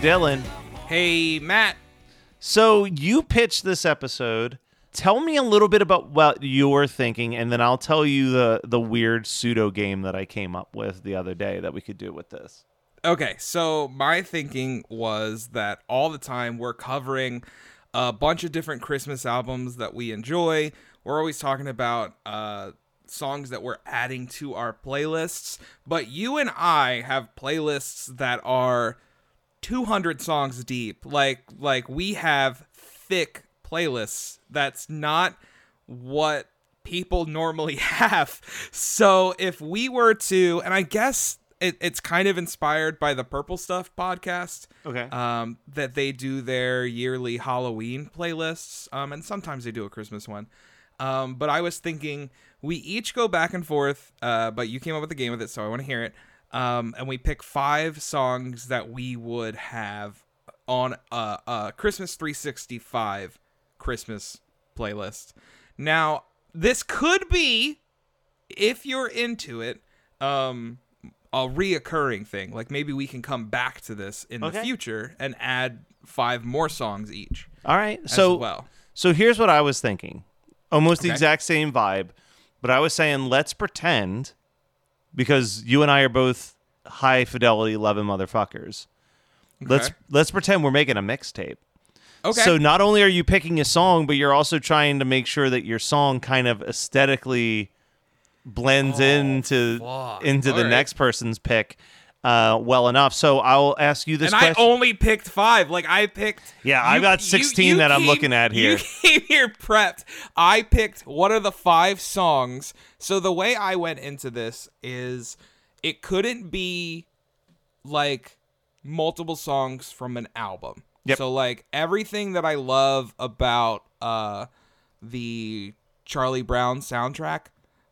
Dylan. Hey, Matt. So you pitched this episode. Tell me a little bit about what you're thinking, and then I'll tell you the the weird pseudo game that I came up with the other day that we could do with this. Okay, so my thinking was that all the time we're covering a bunch of different Christmas albums that we enjoy. We're always talking about uh, songs that we're adding to our playlists, but you and I have playlists that are 200 songs deep. Like like we have thick playlists. That's not what people normally have. So if we were to, and I guess it, it's kind of inspired by the Purple Stuff podcast. Okay. Um, that they do their yearly Halloween playlists. Um, and sometimes they do a Christmas one. Um, but I was thinking we each go back and forth. Uh, but you came up with a game with it, so I want to hear it. Um, and we pick five songs that we would have on a, a Christmas 365 Christmas playlist. Now, this could be, if you're into it, um, a reoccurring thing. Like maybe we can come back to this in the future and add five more songs each. All right. So well. so here's what I was thinking. Almost the exact same vibe, but I was saying let's pretend because you and I are both high fidelity loving motherfuckers. Let's let's pretend we're making a mixtape. Okay. So not only are you picking a song, but you're also trying to make sure that your song kind of aesthetically blends oh, into Oh, fuck. into the All right. next person's pick uh, well enough. So I'll ask you this and question. I only picked five. Like I picked. Yeah, I've got 16 that I'm looking at here. You came here prepped. I picked what are the five songs. So the way I went into this is, it couldn't be like multiple songs from an album. Yep. So like everything that I love about uh the Charlie Brown soundtrack.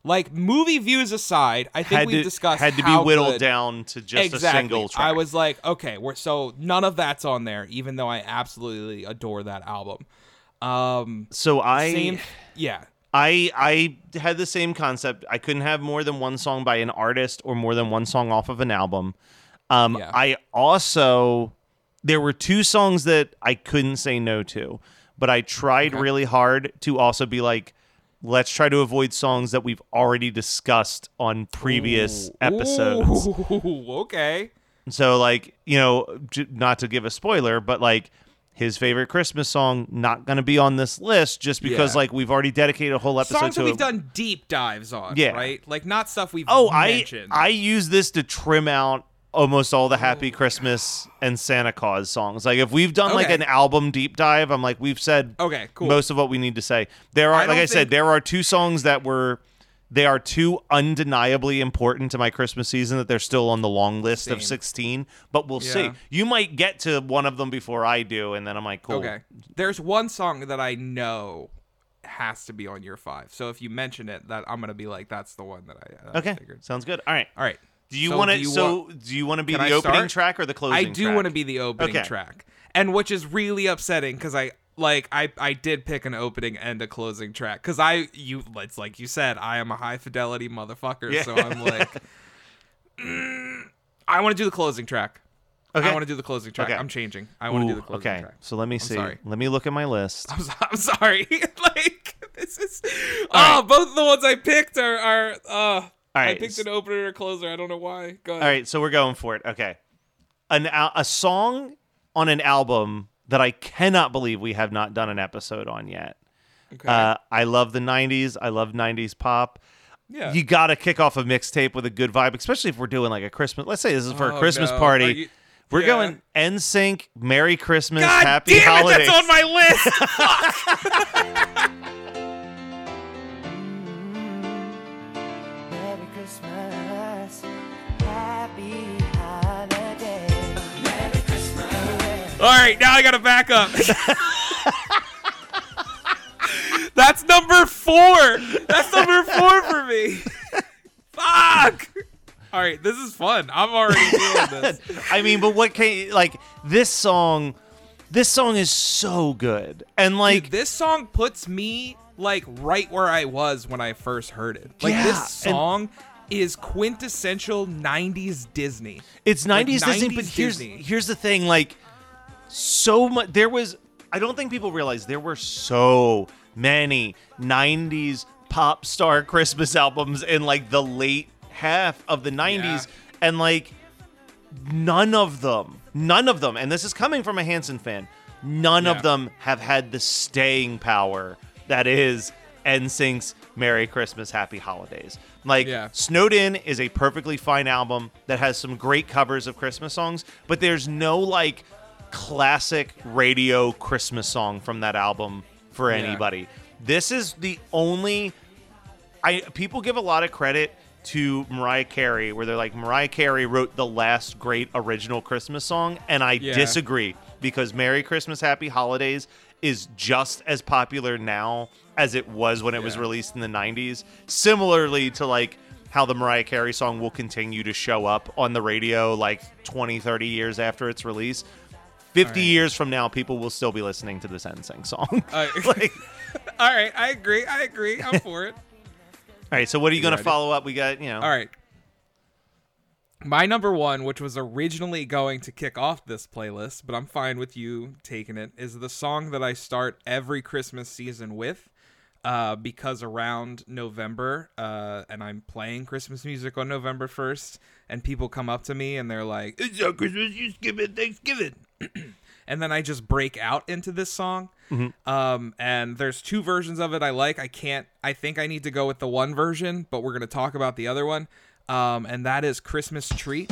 Like movie views aside, I think had to, discussed had to be whittled good- down to just exactly. a single track. I was like, okay, we're so none of that's on there, even though I absolutely adore that album. Um, so I same, yeah, I I had the same concept. I couldn't have more than one song by an artist or more than one song off of an album. Um, Yeah. I also there were two songs that I couldn't say no to, but I tried Okay. really hard to also be like, let's try to avoid songs that we've already discussed on previous episodes. Ooh, okay. So like, you know, j- not to give a spoiler, but like his favorite Christmas song not going to be on this list just because Yeah. like we've already dedicated a whole episode Songs to that we've it. done deep dives on, Yeah. right? Like not stuff we've Oh, I. I use this to trim out almost all the Happy Christmas and Santa Claus songs. Like if we've done like Okay. an album deep dive, I'm like we've said Okay, cool. most of what we need to say. There I are like don't I said, think- there are two songs that were they are too undeniably important to my Christmas season that they're still on the long list of Same. 16. But we'll see. Yeah. You might get to one of them before I do, and then I'm like, cool. Okay. There's one song that I know has to be on your five. So if you mention it, that I'm gonna be like, that's the one that I that I Okay, figured. sounds good. All right. All right. Do you So want to? So want- do you want to be the opening track or the closing? Track? I do want to be the opening Okay. track, and which is really upsetting because I like I I did pick an opening and a closing track because I you it's like you said I am a high fidelity motherfucker, Yeah. so I'm like, mm, I want to do the closing track. Okay. I want to do the closing track. Okay. I'm changing. I want to do the closing track. okay. track. So let me I'm see. sorry. Let me look at my list. I'm, so- I'm sorry. like this is oh, right. both of the ones I picked are are uh. I right, picked an opener or closer. I don't know why. Go ahead. All right, so we're going for it. Okay, an al- a song on an album that I cannot believe we have not done an episode on yet. Okay. Uh, I love the '90s. I love '90s pop. yeah. You got to kick off a mixtape with a good vibe, especially if we're doing like a Christmas. Let's say this is for a Oh, Christmas no. party. You- we're yeah. going NSYNC, Merry Christmas, God Happy damn Holidays. it, that's on my list. All right, now I gotta back up. That's number four. That's number four for me. Fuck. All right, this is fun. I'm already doing this. I mean, but what can like this song? This song is so good, and like Dude, this song puts me like right where I was when I first heard it. Like Yeah, this and- song is quintessential '90s Disney. It's Like, 90s Disney, but here's Disney. here's the thing, like so much there was I don't think people realize there were so many 90s pop star Christmas albums in like the late half of the 90s Yeah. and like none of them, none of them, and this is coming from a Hanson fan, none Yeah. of them have had the staying power that is NSYNC's Merry Christmas, Happy Holidays. Like, Yeah. Snowed In is a perfectly fine album that has some great covers of Christmas songs, but there's no like classic radio Christmas song from that album for Yeah. anybody. This is the only I people give a lot of credit to Mariah Carey where they're like Mariah Carey wrote the last great original Christmas song and I Yeah. disagree because Merry Christmas Happy Holidays is just as popular now as it was when it was released in the 90s similarly to like how the Mariah Carey song will continue to show up on the radio like 20 30 years after its release 50 right. years from now people will still be listening to this NSYNC song Uh, like All right, I agree. I agree. I'm for it. all right so what are you going to follow up we got you know All right. My number one, which was originally going to kick off this playlist, but I'm fine with you taking it, is the song that I start every Christmas season with. Uh, because around November, uh, and I'm playing Christmas music on November 1st, and people come up to me and they're like, It's not Christmas, you skip it, Thanksgiving. and then I just break out into this song. Um, and there's two versions of it I like. I can't. I think I need to go with the one version, but we're gonna talk about the other one. Um, and that is Christmas Tree.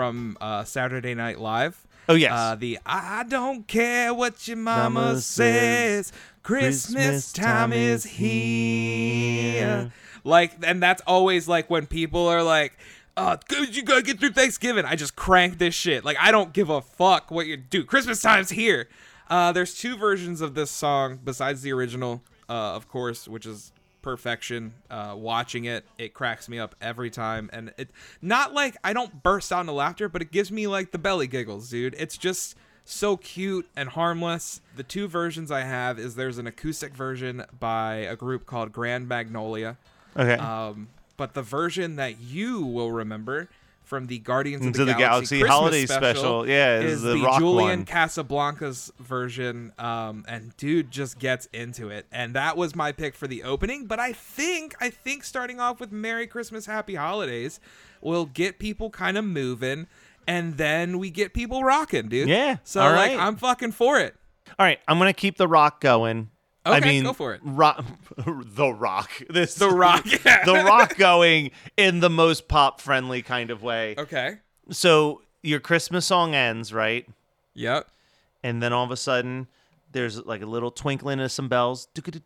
From uh, Saturday Night Live. Oh, yes. Uh, the I don't care what your mama, Mama says, says, Christmas Christmas time time is here. here. Like, and that's always like when people are like, uh, you gotta get through Thanksgiving. I just crank this shit. Like, I don't give a fuck what you do. Christmas time's here. Uh, there's two versions of this song besides the original, uh, of course, which is perfection. Uh, watching it, it cracks me up every time, and it not like I don't burst out into laughter, but it gives me like the belly giggles, dude. It's just so cute and harmless. The two versions I have is there's an acoustic version by a group called Grand Magnolia. okay Um, but the version that you will remember from the Guardians of the, the Galaxy, Galaxy holiday special, special, yeah, is is the the, rock Julian one. Casablancas version. Um, and dude just gets into it, and that was my pick for the opening. But I think I think starting off with Merry Christmas, Happy Holidays will get people kind of moving, and then we get people rocking, dude. Yeah, So all like right. I'm fucking for it. All right, I'm gonna keep the rock going. I mean, go for it. Rock, the Rock. This The Rock, yeah. the Rock going in the most pop friendly kind of way. Okay. So your Christmas song ends right, Yep. and then all of a sudden. There's like a little twinkling of some bells. Okay.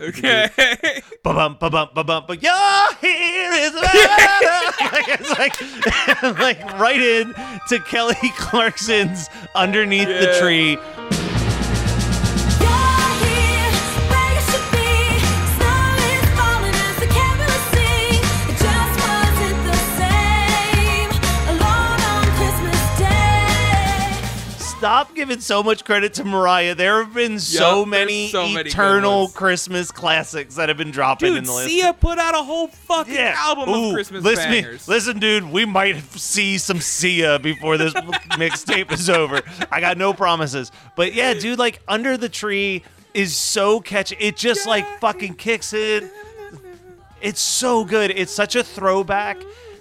Okay. Ba-bum, ba-bum, ba-bum, but here is like, it's like, like right in to Kelly Clarkson's underneath the Yeah. tree. Stop giving so much credit to Mariah. There have been so many so eternal ones. Christmas classics that have been dropping in Dude, the list. Sia put out a whole fucking yeah. album Ooh, of Christmas listen, bangers. listen, dude, we might see some Sia before this mixtape is over. I got no promises. But yeah, dude, like Under the Tree is so catchy. It just like fucking kicks in. It's so good. It's such a throwback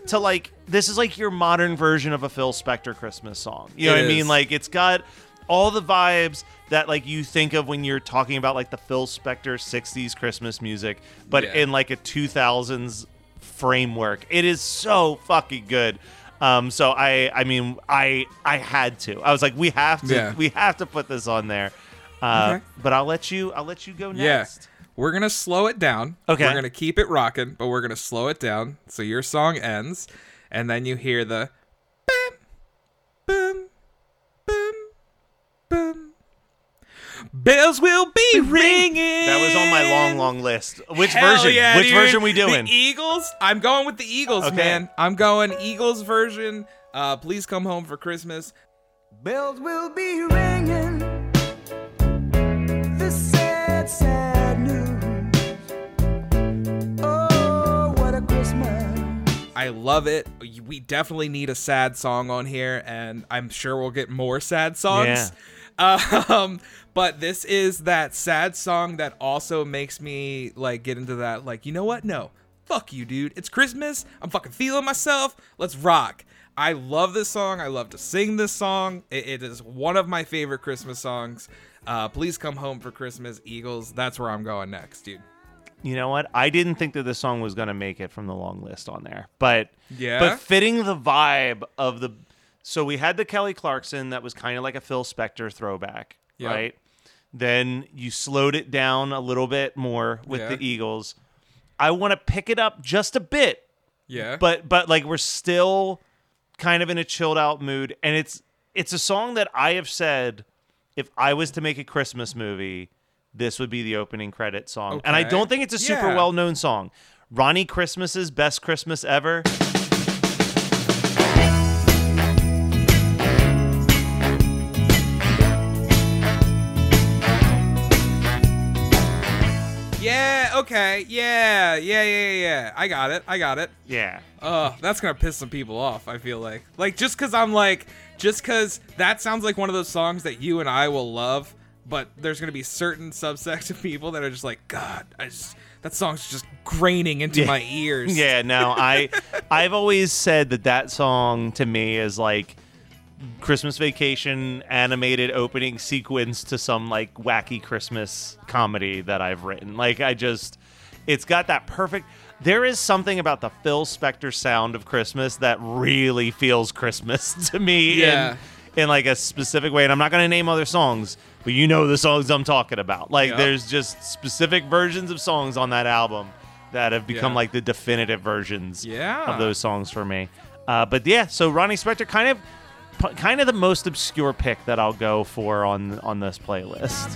to like this is like your modern version of a Phil Spector Christmas song. You know It what I mean? Like it's got all the vibes that like you think of when you're talking about like the Phil Spector 60s Christmas music, but Yeah. in like a 2000s framework. It is so fucking good. Um, so I, I mean, I, I had to. I was like, we have to, Yeah. we have to put this on there. Uh, Okay. But I'll let you, I'll let you go next. Yeah. next. We're gonna slow it down. Okay. We're gonna keep it rocking, but we're gonna slow it down. So your song ends, and then you hear the boom, boom, boom, boom. Bells will be ringing. That was on my long, long list. Which Hell version? yeah, Which dude. version we doing? The Eagles. I'm going with the Eagles, Okay. man. I'm going Eagles version. Uh, please come home for Christmas. Bells will be ringing. The sad, sad news. Oh, what a Christmas. I love it. We definitely need a sad song on here, and I'm sure we'll get more sad songs. Yeah. Um, but this is that sad song that also makes me like get into that, like, you know what? No, fuck you, dude. It's Christmas. I'm fucking feeling myself. Let's rock. I love this song. I love to sing this song. It, it is one of my favorite Christmas songs. Uh, please come home for Christmas, Eagles. That's where I'm going next, dude. You know what? I didn't think that this song was gonna make it from the long list on there, but Yeah? but fitting the vibe of the. So we had the Kelly Clarkson that was kind of like a Phil Spector throwback, Yep. right? Then you slowed it down a little bit more with Yeah. the Eagles. I want to pick it up just a bit, Yeah. but but like we're still kind of in a chilled out mood, and it's it's a song that I have said if I was to make a Christmas movie, this would be the opening credit song, and I don't think it's a super Yeah. well known song. Ronnie Christmas's best Christmas ever. yeah. Okay. Yeah. Yeah. Yeah. Yeah. I got it. I got it. Yeah, Oh, that's gonna piss some people off. I feel like, like just because I'm like, just because that sounds like one of those songs that you and I will love, but there's gonna be certain subsects of people that are just like, God, I just that song's just graining into Yeah. my ears. yeah. No, I I've always said that that song to me is like Christmas Vacation animated opening sequence to some like wacky Christmas comedy that I've written. Like I just it's got that perfect there is something about the Phil Spector sound of Christmas that really feels Christmas to me Yeah. in in like a specific way and I'm not going to name other songs, but you know the songs I'm talking about. Like Yep. there's just specific versions of songs on that album that have become Yeah. like the definitive versions Yeah. of those songs for me. Uh, but yeah, so Ronnie Spector kind of p- kind of the most obscure pick that I'll go for on on this playlist.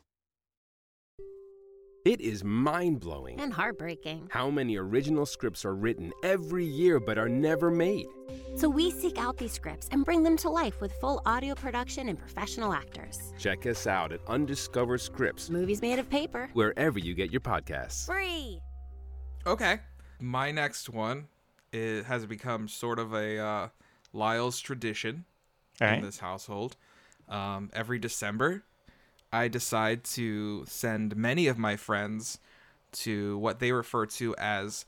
It is mind blowing And heartbreaking. how many original scripts are written every year but are never made. So we seek out these scripts and bring them to life with full audio production and professional actors. Check us out at Undiscovered Scripts, Movies made of paper. wherever you get your podcasts. Free. Okay. My next one it has become sort of a uh, Lyle's tradition All in right. this household. Um, every December, I decide to send many of my friends to what they refer to as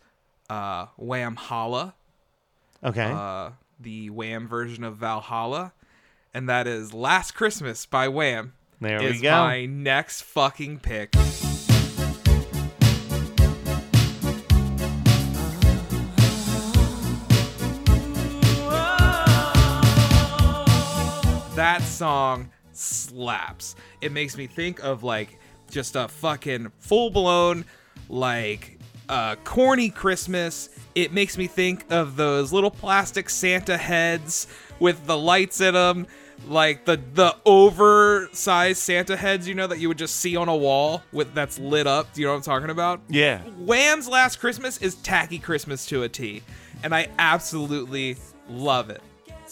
uh, Wham Holla, Okay. uh, the Wham version of Valhalla, and that is Last Christmas by Wham. There we go. my next fucking pick. That song slaps. It makes me think of like just a fucking full blown like uh corny Christmas. It makes me think of those little plastic Santa heads with the lights in them, like the the oversized Santa heads, you know, that you would just see on a wall with that's lit up. Do you know what I'm talking about? yeah. Wham's Last Christmas is tacky Christmas to a T, and I absolutely love it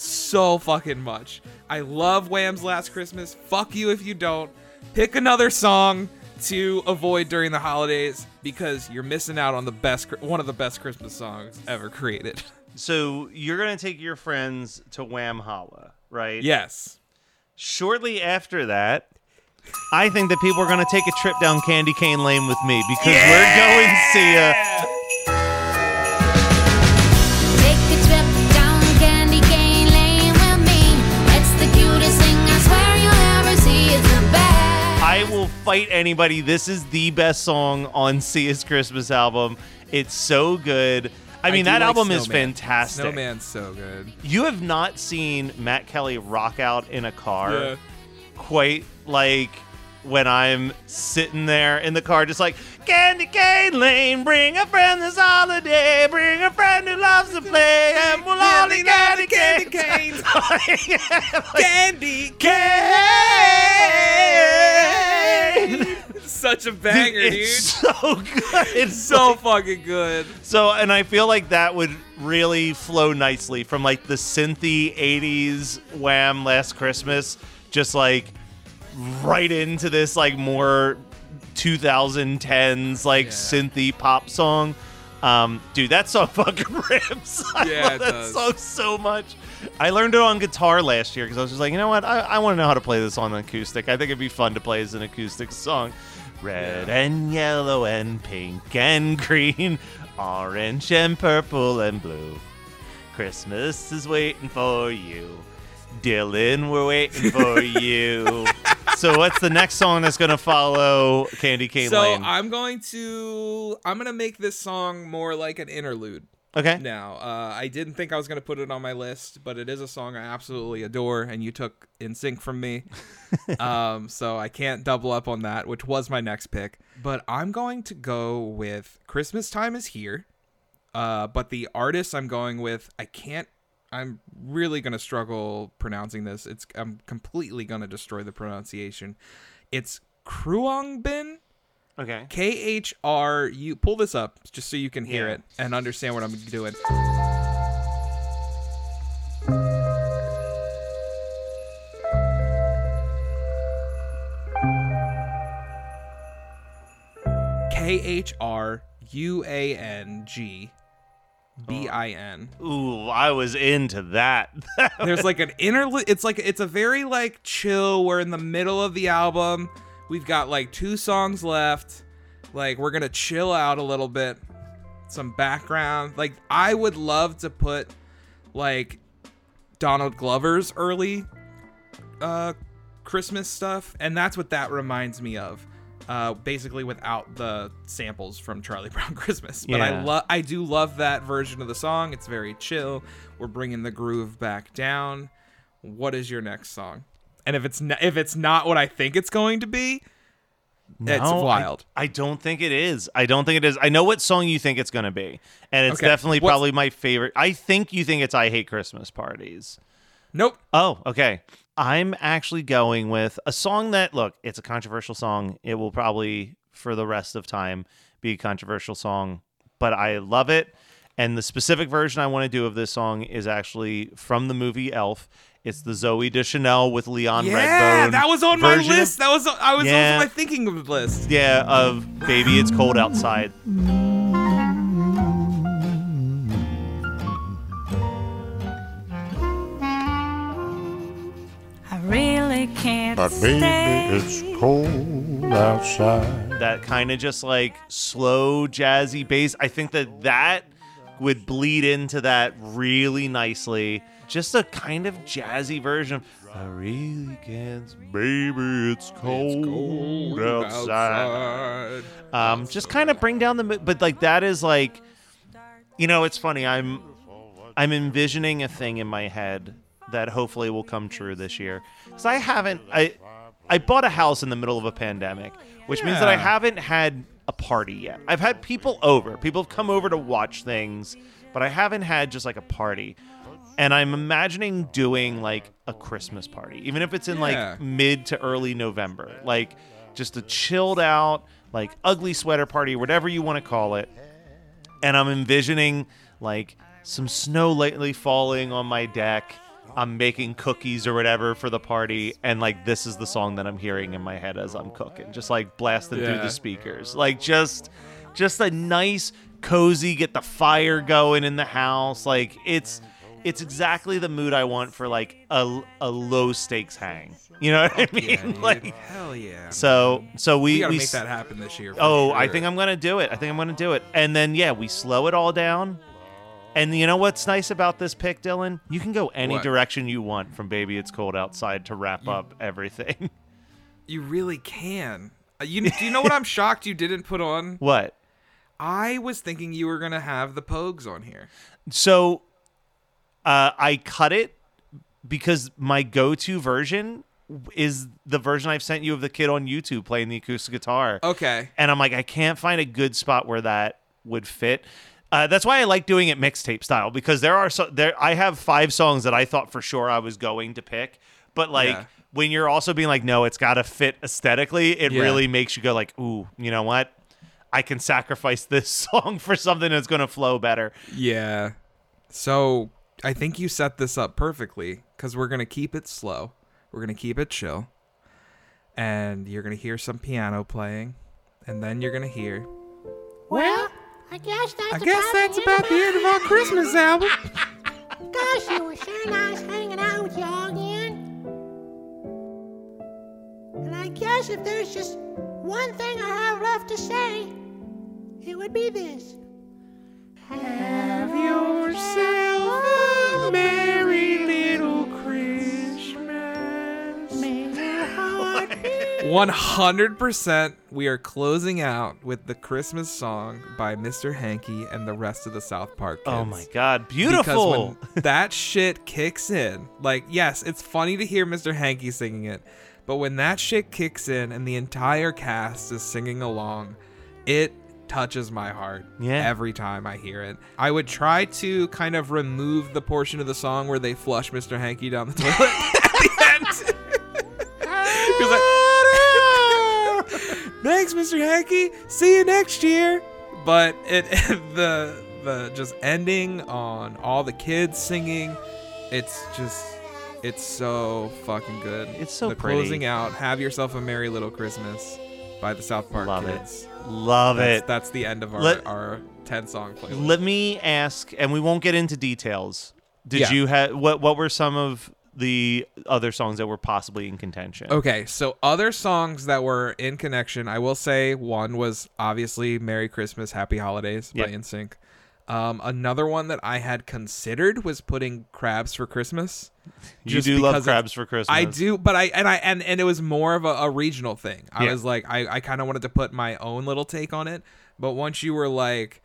so fucking much. I love Wham's Last Christmas. Fuck you if you don't. Pick another song to avoid during the holidays because you're missing out on the best one of the best Christmas songs ever created. So you're gonna take your friends to Wham Holla, right? yes. Shortly after that, I think that people are gonna take a trip down Candy Cane Lane with me because we're going to see a. fight anybody. This is the best song on Sia's Christmas album. It's so good. I mean, do that like album is fantastic. Snowman's so good. You have not seen Matt Kelly rock out in a car Yeah. quite like when I'm sitting there in the car, just like Candy Cane Lane, bring a friend this holiday, bring a friend who loves to play, and we'll all eat candy candy canes. Candy cane. Such a banger, dude. It's so good. It's so fucking good. So, and I feel like that would really flow nicely from like the synthy 80s Wham Last Christmas, just like right into this like more 2010s like synthy pop song. Um, dude, that song fucking rips. I Yeah, love it that does. song so much. I learned it on guitar last year because I was just like, you know what? I, I want to know how to play this on acoustic. I think it'd be fun to play as an acoustic song. Red and yellow and pink and green, orange and purple and blue. Christmas is waiting for you. Dylan, we're waiting for you. so, what's the next song that's going to follow Candy Cane so Lane? I'm going to I'm gonna make this song more like an interlude. Okay. Now, uh, I didn't think I was gonna put it on my list, but it is a song I absolutely adore, and you took NSYNC from me. um, so I can't double up on that, which was my next pick. But I'm going to go with "Christmas Time Is Here." Uh, but the artist I'm going with, I can't. I'm really gonna struggle pronouncing this. It's I'm completely gonna destroy the pronunciation. It's Khruangbin. Okay. K H R U. Pull this up just so you can hear Yeah. it and understand what I'm doing. K H R U A N G B I N. Ooh, I was into that. There's like an interlude. It's like it's a very like chill. We're in the middle of the album. We've got like two songs left. Like we're gonna chill out a little bit. Some background. Like I would love to put like Donald Glover's early uh Christmas stuff, and that's what that reminds me of. Uh, basically without the samples from Charlie Brown Christmas, but I love I do love that version of the song. It's very chill. We're bringing the groove back down. what is your next song? And if it's n- if it's not what I think it's going to be, it's No, I- wild. I, don't think it is. I don't think it is. I know what song you think it's going to be, and it's Okay. definitely What's- probably my favorite. I think you think it's "I Hate Christmas Parties." Nope. Oh, okay. I'm actually going with a song that look, it's a controversial song. It will probably for the rest of time be a controversial song, but I love it. And the specific version I want to do of this song is actually from the movie Elf. It's the Zooey Deschanel with Leon yeah, Redbone. Yeah, that was on my version of- list. that was I was Yeah. on my thinking of the list. yeah, of Baby It's Cold Outside. I really can't But baby, stay. it's cold outside. that kind of just like slow jazzy bass. I think that that would bleed into that really nicely. Just a kind of jazzy version of I really can't, baby, it's cold, outside. Um, just kind of bring down the, but like that is like, you know, it's funny. I'm, I'm envisioning a thing in my head that hopefully will come true this year. Because I haven't, I, I bought a house in the middle of a pandemic, which means that I haven't had a party yet. I've had people over. People have come over to watch things, but I haven't had just like a party. And I'm imagining doing like a Christmas party, even if it's in Yeah. like mid to early November. Like just a chilled out, like ugly sweater party, whatever you want to call it. And I'm envisioning like some snow lately falling on my deck. I'm making cookies or whatever for the party, and like this is the song that I'm hearing in my head as I'm cooking, just like blasting through Yeah. the speakers, like just, just a nice, cozy, get the fire going in the house. Like it's, it's exactly the mood I want for like a, a low stakes hang. You know what I mean? Yeah, like hell yeah. so, so we we gotta we make that happen this year. Oh, I think I'm gonna do it. I think I'm gonna do it. And then yeah, we slow it all down. And you know what's nice about this pick, Dylan? You can go any What? direction you want from "Baby It's Cold Outside" to wrap up everything. you really can. Uh, You do you know what I'm shocked you didn't put on? what? I was thinking you were gonna have the Pogues on here. So, uh, I cut it because my go-to version is the version I've sent you of the kid on YouTube playing the acoustic guitar. Okay. and I'm like, I can't find a good spot where that would fit. Uh, that's why I like doing it mixtape style because there are so there. I have five songs that I thought for sure I was going to pick, but like Yeah. when you're also being like, no, it's got to fit aesthetically. It Yeah. really makes you go like, ooh, you know what? I can sacrifice this song for something that's going to flow better. Yeah. So I think you set this up perfectly because we're gonna keep it slow. We're gonna keep it chill, and you're gonna hear some piano playing, and then you're gonna hear. Well, I guess that's I guess that's about the end of our Christmas album. Gosh, it was sure nice hanging out with y'all again. And I guess if there's just one thing I have left to say, it would be this. Have yourself merry little Christmas. May your heart be. 100% we are closing out with the Christmas song by Mr. Hanky and the rest of the South Park oh kids. Oh my god, beautiful! Because when that shit kicks in, like, yes, it's funny to hear Mr. Hanky singing it, but when that shit kicks in and the entire cast is singing along, it touches my heart Yeah. every time I hear it. I would try to kind of remove the portion of the song where they flush Mr. Hanky down the toilet at the end. Thanks, Mr. Hanky. See you next year. But it the the just ending on all the kids singing, it's just it's so fucking good. It's so the pretty. closing out. Have yourself a merry little Christmas by the South Park Love it. kids. Love That's, it. that's the end of our Let- our ten song playlist. Let me ask, and we won't get into details. Did Yeah. you have what? What were some of the other songs that were possibly in contention? Okay, so other songs that were in connection, I will say one was obviously "Merry Christmas, Happy Holidays" Yep. by NSYNC. Um, another one that I had considered was putting "Crabs for Christmas." You do love Crabs for Christmas. I do, but I and I and and it was more of a, a regional thing. I Yeah. was like, I I kind of wanted to put my own little take on it, but once you were like,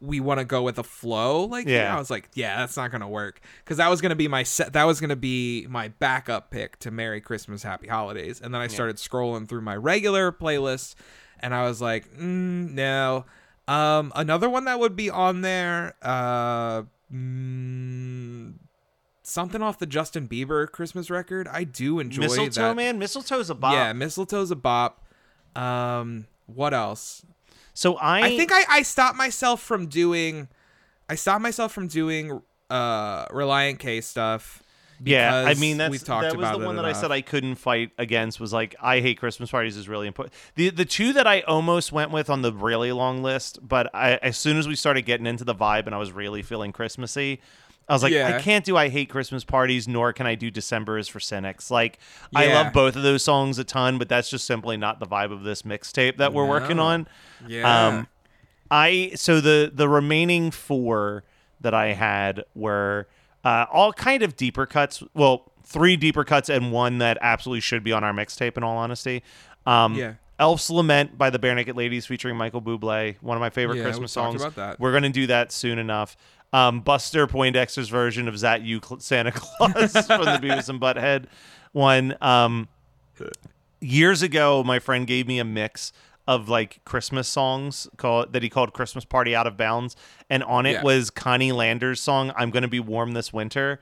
we want to go with a flow like yeah Yeah. i was like yeah that's not gonna work because that was gonna be my set that was gonna be my backup pick to merry christmas happy holidays and then i started scrolling through my regular playlist and i was like mm, no um another one that would be on there uh mm, something off the justin bieber christmas record i do enjoy Mistletoe, that man. Mistletoe's a bop. yeah mistletoe's a bop um what else So I, I think I, I stopped myself from doing I stopped myself from doing uh Relient K stuff. Yeah, I mean that's we've talked that was the one that I said I couldn't fight against was like I hate Christmas parties is really important. The the two that I almost went with on the really long list, but I as soon as we started getting into the vibe and I was really feeling Christmassy, I was like Yeah. I can't do I hate Christmas parties nor can I do December is for cynics. Like I love both of those songs a ton, but that's just simply not the vibe of this mixtape that we're working on. Yeah. Um I so the the remaining four that I had were uh, all kind of deeper cuts. Well, three deeper cuts and one that absolutely should be on our mixtape. In all honesty, um, Yeah. Elf's Lament by the Barenaked Ladies featuring Michael Bublé, one of my favorite Yeah, Christmas songs. that. We're gonna do that soon enough. Um, Buster Poindexter's version of "Zat You Cl- Santa Claus" from the Beavis and Butthead one. Um, years ago, my friend gave me a mix of like Christmas songs called that he called Christmas Party Out of Bounds, and on it Yeah. was Connie Lander's song "I'm Gonna Be Warm This Winter."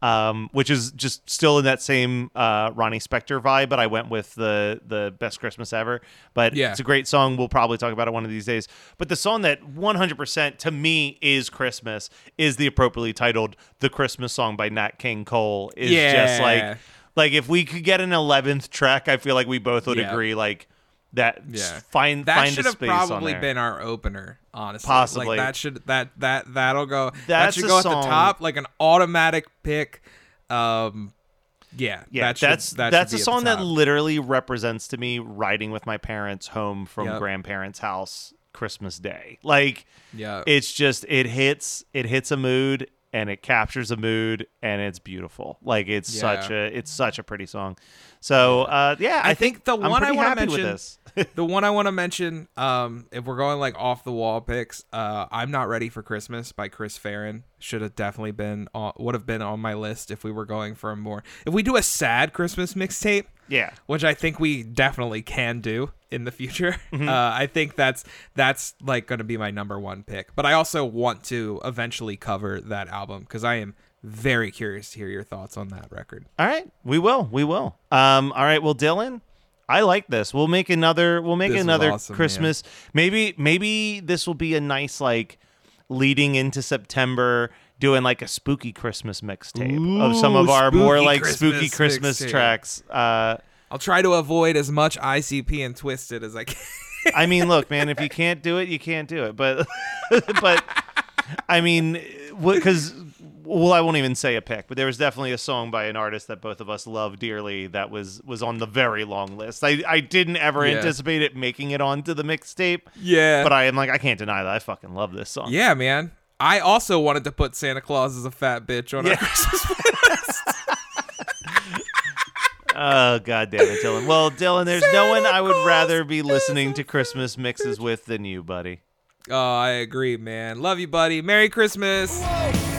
Um, which is just still in that same uh, Ronnie Spector vibe, but I went with the the best Christmas ever. But Yeah. it's a great song. We'll probably talk about it one of these days. But the song that 100% to me is Christmas is the appropriately titled "The Christmas Song" by Nat King Cole. Is just like like if we could get an 11th track, I feel like we both would Yeah. agree. Like that, Yeah. find that find should have probably been our opener, honestly. Possibly. Like that should that that that'll go that should go at the top, like an automatic pick. Um yeah, Yeah, that should, that's that that's a song that literally represents to me riding with my parents home from Yep. grandparents' house Christmas Day. Like, Yeah. it's just it hits it hits a mood and it captures a mood and it's beautiful. Like it's such a it's such a pretty song. So uh, yeah, I, I, think, the I'm one I want to mention, the one I want to mention, um, if we're going like off the wall picks, uh, I'm not ready for Christmas by Chris Farren should have definitely been on, would have been on my list if we were going for a more. If we do a sad Christmas mixtape, Yeah. which I think we definitely can do in the future. Mhm. Uh, I think that's that's like going to be my number one pick. But I also want to eventually cover that album because I am very curious to hear your thoughts on that record. All right, we will. We will. Um, all right. Well, Dylan, I like this. We'll make another. We'll make This another awesome, Christmas. Maybe. Maybe this will be a nice like leading into September, doing like a spooky Christmas mixtape of some of our more spooky like spooky Christmas Christmas mixtape. tracks. Uh, I'll try to avoid as much ICP and Twiztid as I can. I mean, look, man, if you can't do it, you can't do it. But, but, I mean, because well, I won't even say a pick, but there was definitely a song by an artist that both of us love dearly that was was on the very long list. I I didn't ever Yeah. anticipate it making it onto the mixtape. Yeah. but I am like, I can't deny that I fucking love this song. Yeah, man. I also wanted to put Santa Claus as a fat bitch on Yeah. our Christmas Oh god damn it, Dylan. Well, Dylan, there's no one I would rather be listening to Christmas mixes with than you, buddy. Oh, I agree, man. Love you, buddy. Merry Christmas. Whoa,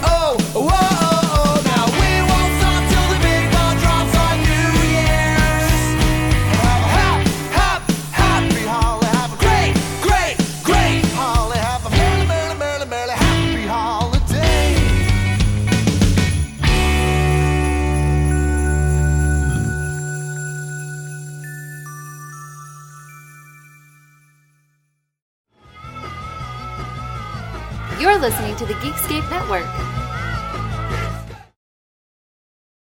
Geekscape Network.